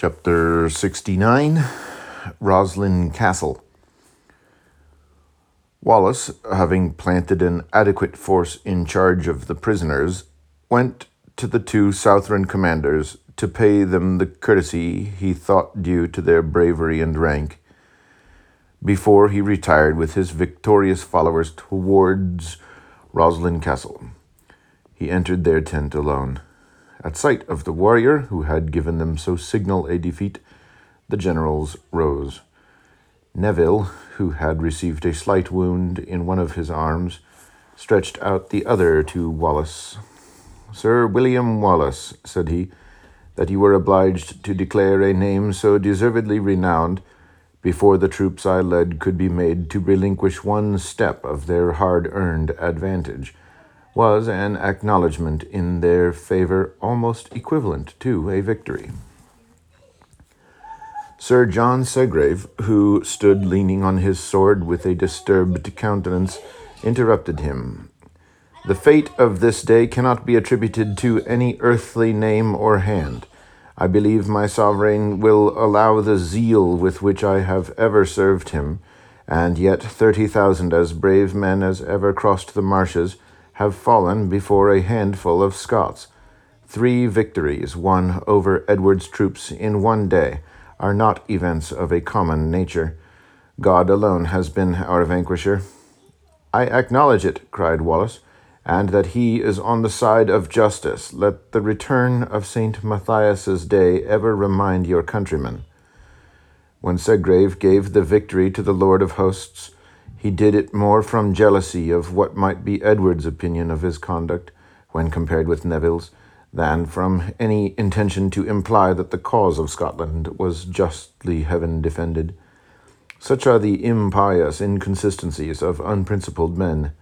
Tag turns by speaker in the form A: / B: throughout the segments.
A: Chapter 69 Roslyn Castle. Wallace, having planted an adequate force in charge of the prisoners, went to the two Southron commanders to pay them the courtesy he thought due to their bravery and rank, before he retired with his victorious followers towards Roslyn Castle. He entered their tent alone. At sight of the warrior who had given them so signal a defeat, the generals rose. Neville, who had received a slight wound in one of his arms, stretched out the other to Wallace. Sir William Wallace, said he, that you were obliged to declare a name so deservedly renowned before the troops I led could be made to relinquish one step of their hard earned advantage was an acknowledgment in their favor almost equivalent to a victory. Sir John Segrave, who stood leaning on his sword with a disturbed countenance, interrupted him. The fate of this day cannot be attributed to any earthly name or hand. I believe my sovereign will allow the zeal with which I have ever served him, and yet thirty thousand as brave men as ever crossed the marshes, have fallen before a handful of Scots. Three victories won over Edward's troops in one day are not events of a common nature. God alone has been our vanquisher. I acknowledge it, cried Wallace, and that he is on the side of justice. Let the return of St. Matthias's day ever remind your countrymen. When Segrave gave the victory to the Lord of hosts, he did it more from jealousy of what might be Edward's opinion of his conduct when compared with Neville's than from any intention to imply that the cause of Scotland was justly heaven defended. Such are the impious inconsistencies of unprincipled men.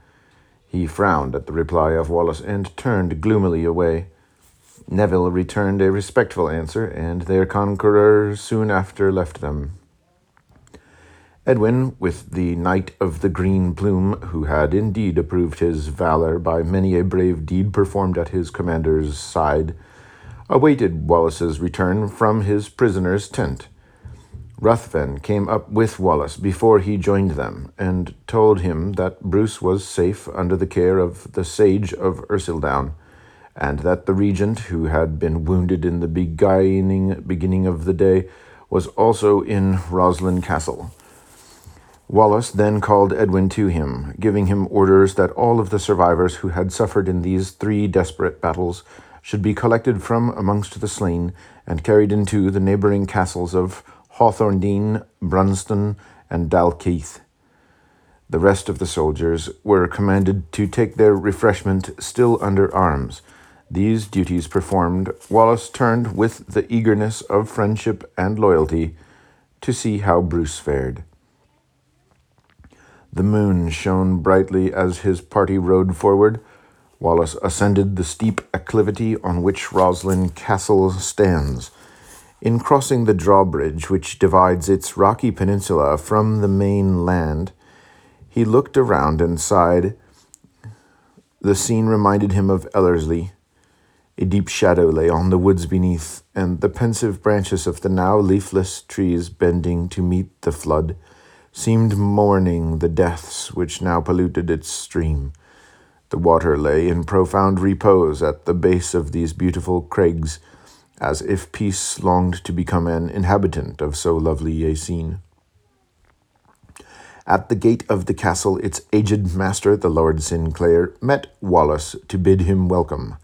A: He frowned at the reply of Wallace and turned gloomily away. Neville returned a respectful answer, and their conqueror soon after left them. Edwin, with the Knight of the Green Plume, who had indeed approved his valour by many a brave deed performed at his commander's side, awaited Wallace's return from his prisoner's tent. Ruthven came up with Wallace before he joined them, and told him that Bruce was safe under the care of the Sage of Ercildown, and that the regent, who had been wounded in the beguiling beginning of the day, was also in Roslyn Castle. Wallace then called Edwin to him, giving him orders that all of the survivors who had suffered in these three desperate battles should be collected from amongst the slain and carried into the neighbouring castles of Hawthorndean, Brunston, and Dalkeith. The rest of the soldiers were commanded to take their refreshment still under arms. These duties performed, Wallace turned with the eagerness of friendship and loyalty to see how Bruce fared. The moon shone brightly as his party rode forward. Wallace ascended the steep acclivity on which Roslyn Castle stands. In crossing the drawbridge which divides its rocky peninsula from the main land, he looked around and sighed. The scene reminded him of Ellerslie. A deep shadow lay on the woods beneath, and the pensive branches of the now leafless trees bending to meet the flood seemed mourning the deaths which now polluted its stream. The water lay in profound repose at the base of these beautiful crags, as if peace longed to become an inhabitant of so lovely a scene. At the gate of the castle, its aged master, the Lord Sinclair, met Wallace to bid him welcome.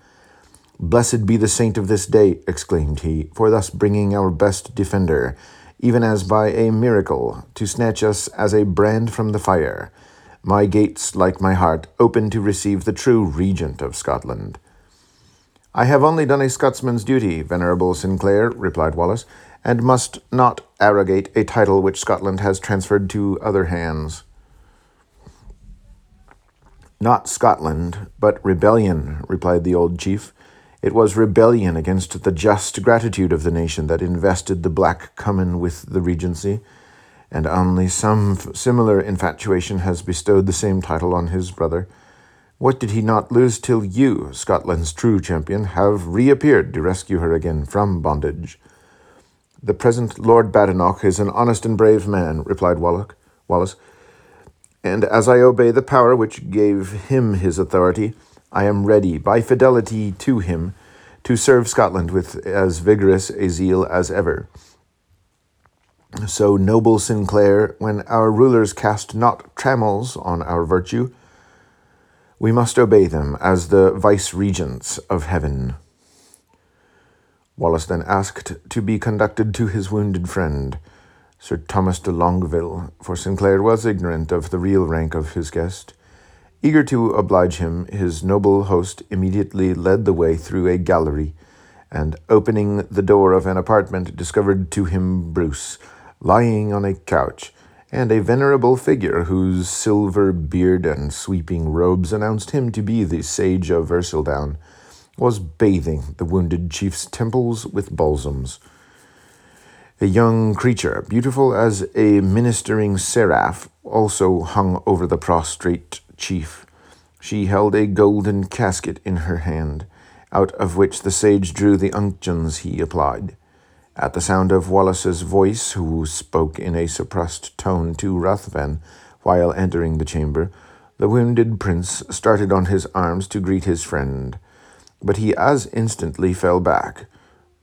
A: Blessed be the saint of this day, exclaimed he, for thus bringing our best defender, even as by a miracle, to snatch us as a brand from the fire. My gates, like my heart, open to receive the true regent of Scotland. I have only done a Scotsman's duty, Venerable Sinclair, replied Wallace, and must not arrogate a title which Scotland has transferred to other hands. Not Scotland, but rebellion, replied the old chief. It was rebellion against the just gratitude of the nation that invested the Black Cummin with the regency, and only some similar infatuation has bestowed the same title on his brother. What did he not lose till you, Scotland's true champion, have reappeared to rescue her again from bondage? The present Lord Badenoch is an honest and brave man, replied Wallach, Wallace, and as I obey the power which gave him his authority, I am ready, by fidelity to him, to serve Scotland with as vigorous a zeal as ever. So, noble Sinclair, when our rulers cast not trammels on our virtue, we must obey them as the vice regents of heaven. Wallace then asked to be conducted to his wounded friend, Sir Thomas de Longueville, for Sinclair was ignorant of the real rank of his guest. Eager to oblige him, his noble host immediately led the way through a gallery, and opening the door of an apartment, discovered to him Bruce, lying on a couch, and a venerable figure whose silver beard and sweeping robes announced him to be the sage of Ercildown, was bathing the wounded chief's temples with balsams. A young creature, beautiful as a ministering seraph, also hung over the prostrate chief. She held a golden casket in her hand, out of which the sage drew the unctions he applied. At the sound of Wallace's voice, who spoke in a suppressed tone to Ruthven while entering the chamber, the wounded prince started on his arms to greet his friend, but he as instantly fell back.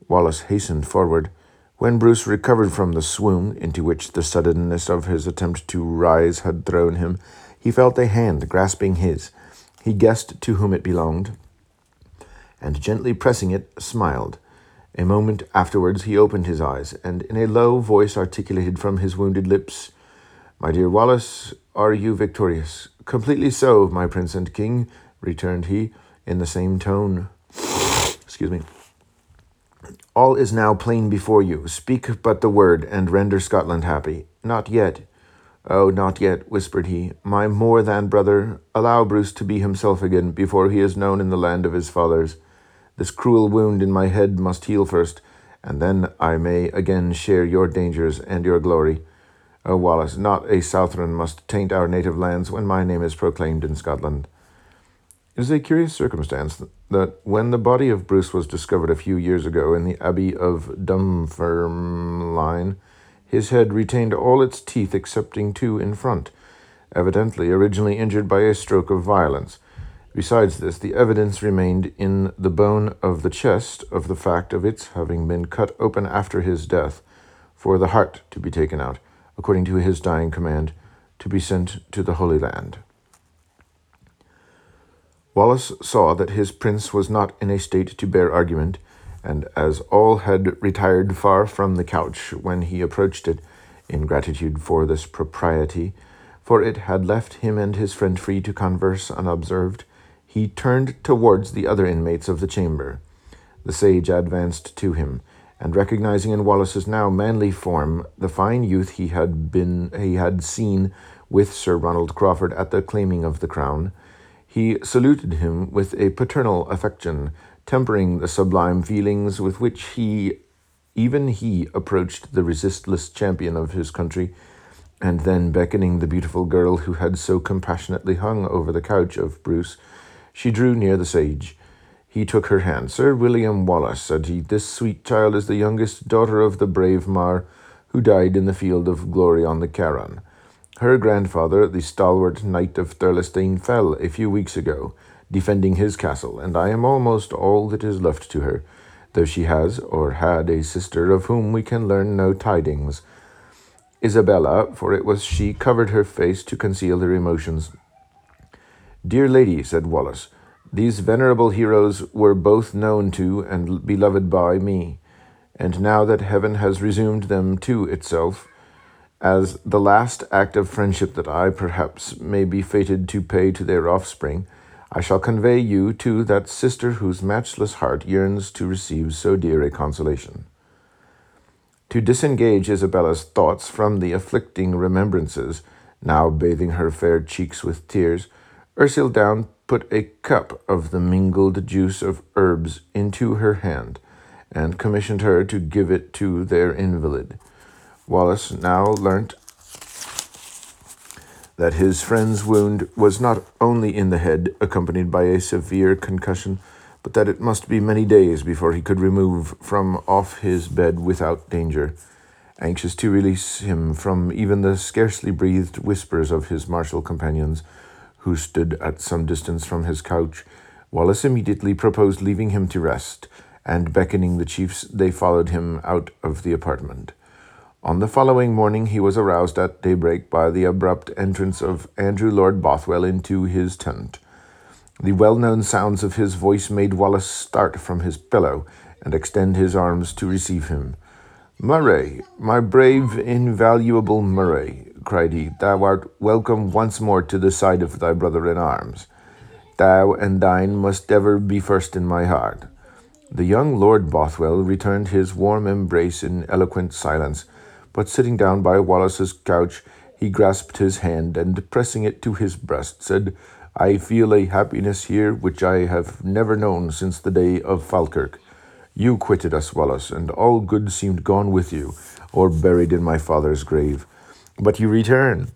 A: Wallace hastened forward. When Bruce recovered from the swoon into which the suddenness of his attempt to rise had thrown him, he felt a hand grasping his. He guessed to whom it belonged, and gently pressing it, smiled. A moment afterwards he opened his eyes, and in a low voice articulated from his wounded lips, My dear Wallace, are you victorious? Completely so, my prince and king, returned he, in the same tone. Excuse me. All is now plain before you. Speak but the word, and render Scotland happy. Not yet, Oh, not yet, whispered he. My more than brother, allow Bruce to be himself again before he is known in the land of his fathers. This cruel wound in my head must heal first, and then I may again share your dangers and your glory. Oh, Wallace, not a Southron must taint our native lands when my name is proclaimed in Scotland. It is a curious circumstance that when the body of Bruce was discovered a few years ago in the Abbey of Dunfermline, his head retained all its teeth excepting two in front, evidently originally injured by a stroke of violence. Besides this, the evidence remained in the bone of the chest of the fact of its having been cut open after his death, for the heart to be taken out, according to his dying command, to be sent to the Holy Land. Wallace saw that his prince was not in a state to bear argument, and as all had retired far from the couch when he approached it, in gratitude for this propriety, for it had left him and his friend free to converse unobserved, he turned towards the other inmates of the chamber. The sage advanced to him, and recognizing in Wallace's now manly form the fine youth he had been he had seen with Sir Ronald Crawford at the claiming of the crown, he saluted him with a paternal affection tempering the sublime feelings with which he, even he, approached the resistless champion of his country, and then beckoning the beautiful girl who had so compassionately hung over the couch of Bruce, she drew near the sage. He took her hand. Sir William Wallace, said he, this sweet child is the youngest daughter of the brave Mar, who died in the field of glory on the Carron. Her grandfather, the stalwart knight of Thirlestane, fell a few weeks ago, defending his castle, and I am almost all that is left to her, though she has or had a sister of whom we can learn no tidings. Isabella, for it was she, covered her face to conceal her emotions. Dear lady, said Wallace, these venerable heroes were both known to and beloved by me, and now that heaven has resumed them to itself, as the last act of friendship that I perhaps may be fated to pay to their offspring, I shall convey you to that sister whose matchless heart yearns to receive so dear a consolation. To disengage Isabella's thoughts from the afflicting remembrances, now bathing her fair cheeks with tears, Ercildown put a cup of the mingled juice of herbs into her hand, and commissioned her to give it to their invalid. Wallace now learnt that his friend's wound was not only in the head, accompanied by a severe concussion, but that it must be many days before he could remove from off his bed without danger. Anxious to release him from even the scarcely breathed whispers of his martial companions, who stood at some distance from his couch, Wallace immediately proposed leaving him to rest, and beckoning the chiefs, they followed him out of the apartment. On the following morning, he was aroused at daybreak by the abrupt entrance of Andrew Lord Bothwell into his tent. The well known sounds of his voice made Wallace start from his pillow and extend his arms to receive him. Murray, my brave, invaluable Murray, cried he, thou art welcome once more to the side of thy brother in arms. Thou and thine must ever be first in my heart. The young Lord Bothwell returned his warm embrace in eloquent silence, but sitting down by Wallace's couch, he grasped his hand and, pressing it to his breast, said, I feel a happiness here which I have never known since the day of Falkirk. You quitted us, Wallace, and all good seemed gone with you, or buried in my father's grave. But you return.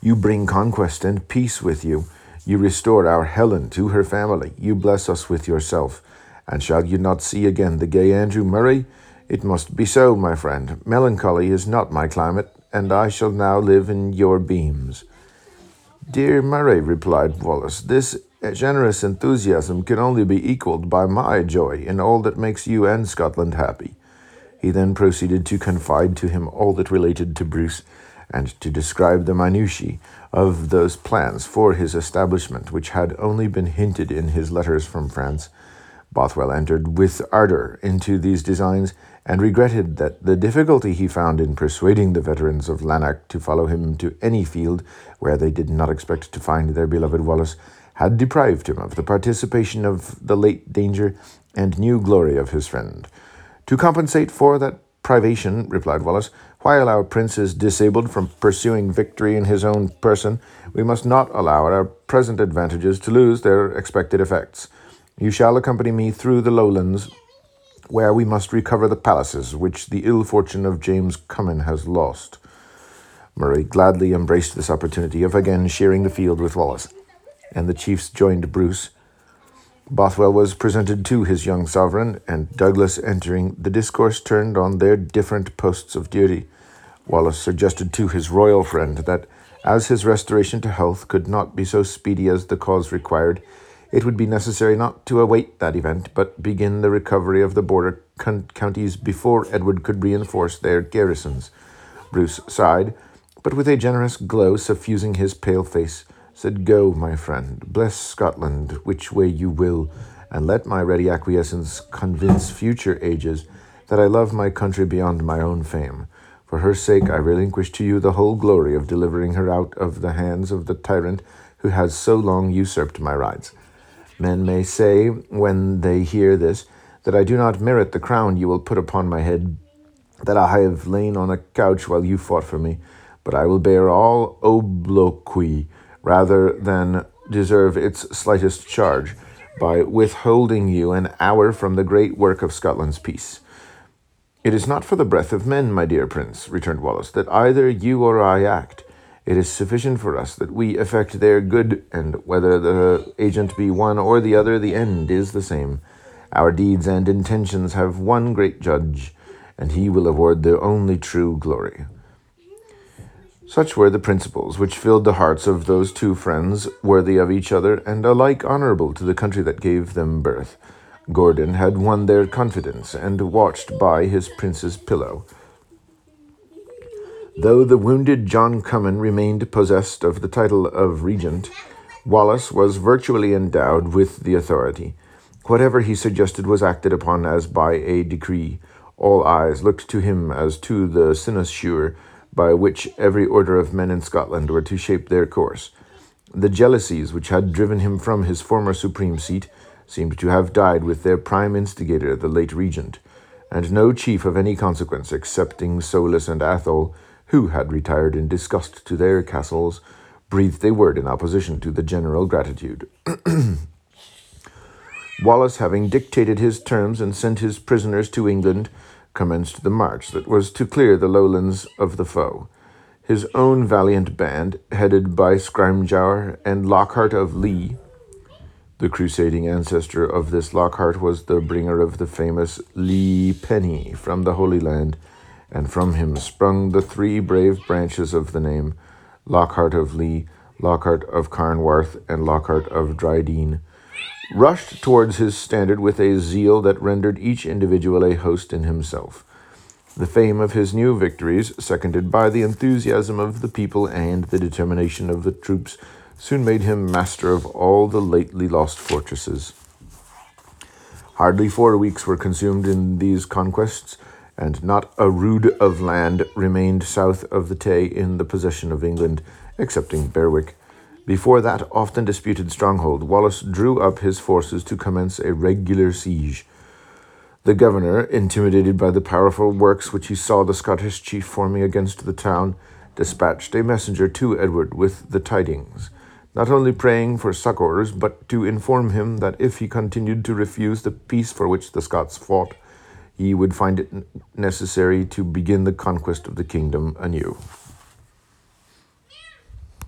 A: You bring conquest and peace with you. You restore our Helen to her family. You bless us with yourself. And shall you not see again the gay Andrew Murray? It must be so, my friend. Melancholy is not my climate, and I shall now live in your beams. Dear Murray, replied Wallace, this generous enthusiasm can only be equalled by my joy in all that makes you and Scotland happy. He then proceeded to confide to him all that related to Bruce, and to describe the minutiae of those plans for his establishment which had only been hinted in his letters from France. Bothwell entered with ardour into these designs, and regretted that the difficulty he found in persuading the veterans of Lanark to follow him to any field where they did not expect to find their beloved Wallace had deprived him of the participation of the late danger and new glory of his friend. To compensate for that privation, replied Wallace, while our prince is disabled from pursuing victory in his own person, we must not allow our present advantages to lose their expected effects. You shall accompany me through the lowlands where we must recover the palaces which the ill fortune of James Cummin has lost. Murray gladly embraced this opportunity of again sharing the field with Wallace, and the chiefs joined Bruce. Bothwell was presented to his young sovereign, and Douglas entering, the discourse turned on their different posts of duty. Wallace suggested to his royal friend that, as his restoration to health could not be so speedy as the cause required, it would be necessary not to await that event, but begin the recovery of the border counties before Edward could reinforce their garrisons. Bruce sighed, but with a generous glow suffusing his pale face, said, Go, my friend, bless Scotland which way you will, and let my ready acquiescence convince future ages that I love my country beyond my own fame. For her sake I relinquish to you the whole glory of delivering her out of the hands of the tyrant who has so long usurped my rights. Men may say, when they hear this, that I do not merit the crown you will put upon my head, that I have lain on a couch while you fought for me, but I will bear all obloquy rather than deserve its slightest charge by withholding you an hour from the great work of Scotland's peace. It is not for the breath of men, my dear prince, returned Wallace, that either you or I act. It is sufficient for us that we effect their good, and whether the agent be one or the other, the end is the same. Our deeds and intentions have one great judge, and he will award the only true glory. Such were the principles which filled the hearts of those two friends, worthy of each other, and alike honourable to the country that gave them birth. Gordon had won their confidence, and watched by his prince's pillow. Though the wounded John Cummin remained possessed of the title of regent, Wallace was virtually endowed with the authority. Whatever he suggested was acted upon as by a decree. All eyes looked to him as to the cynosure by which every order of men in Scotland were to shape their course. The jealousies which had driven him from his former supreme seat seemed to have died with their prime instigator, the late regent, and no chief of any consequence, excepting Soulis and Athol, who had retired in disgust to their castles, breathed a word in opposition to the general gratitude. Wallace, having dictated his terms and sent his prisoners to England, commenced the march that was to clear the lowlands of the foe. His own valiant band, headed by Scrymgeour and Lockhart of Lee, The crusading ancestor of this Lockhart was the bringer of the famous Lee Penny from the Holy Land, and from him sprung the three brave branches of the name Lockhart of Lee, Lockhart of Carnwarth, and Lockhart of Drydean, rushed towards his standard with a zeal that rendered each individual a host in himself. The fame of his new victories, seconded by the enthusiasm of the people and the determination of the troops, soon made him master of all the lately lost fortresses. Hardly four weeks were consumed in these conquests, and not a rood of land remained south of the Tay in the possession of England, excepting Berwick. Before that often disputed stronghold, Wallace drew up his forces to commence a regular siege. The governor, intimidated by the powerful works which he saw the Scottish chief forming against the town, dispatched a messenger to Edward with the tidings not only praying for succours, but to inform him that if he continued to refuse the peace for which the Scots fought, he would find it necessary to begin the conquest of the kingdom anew.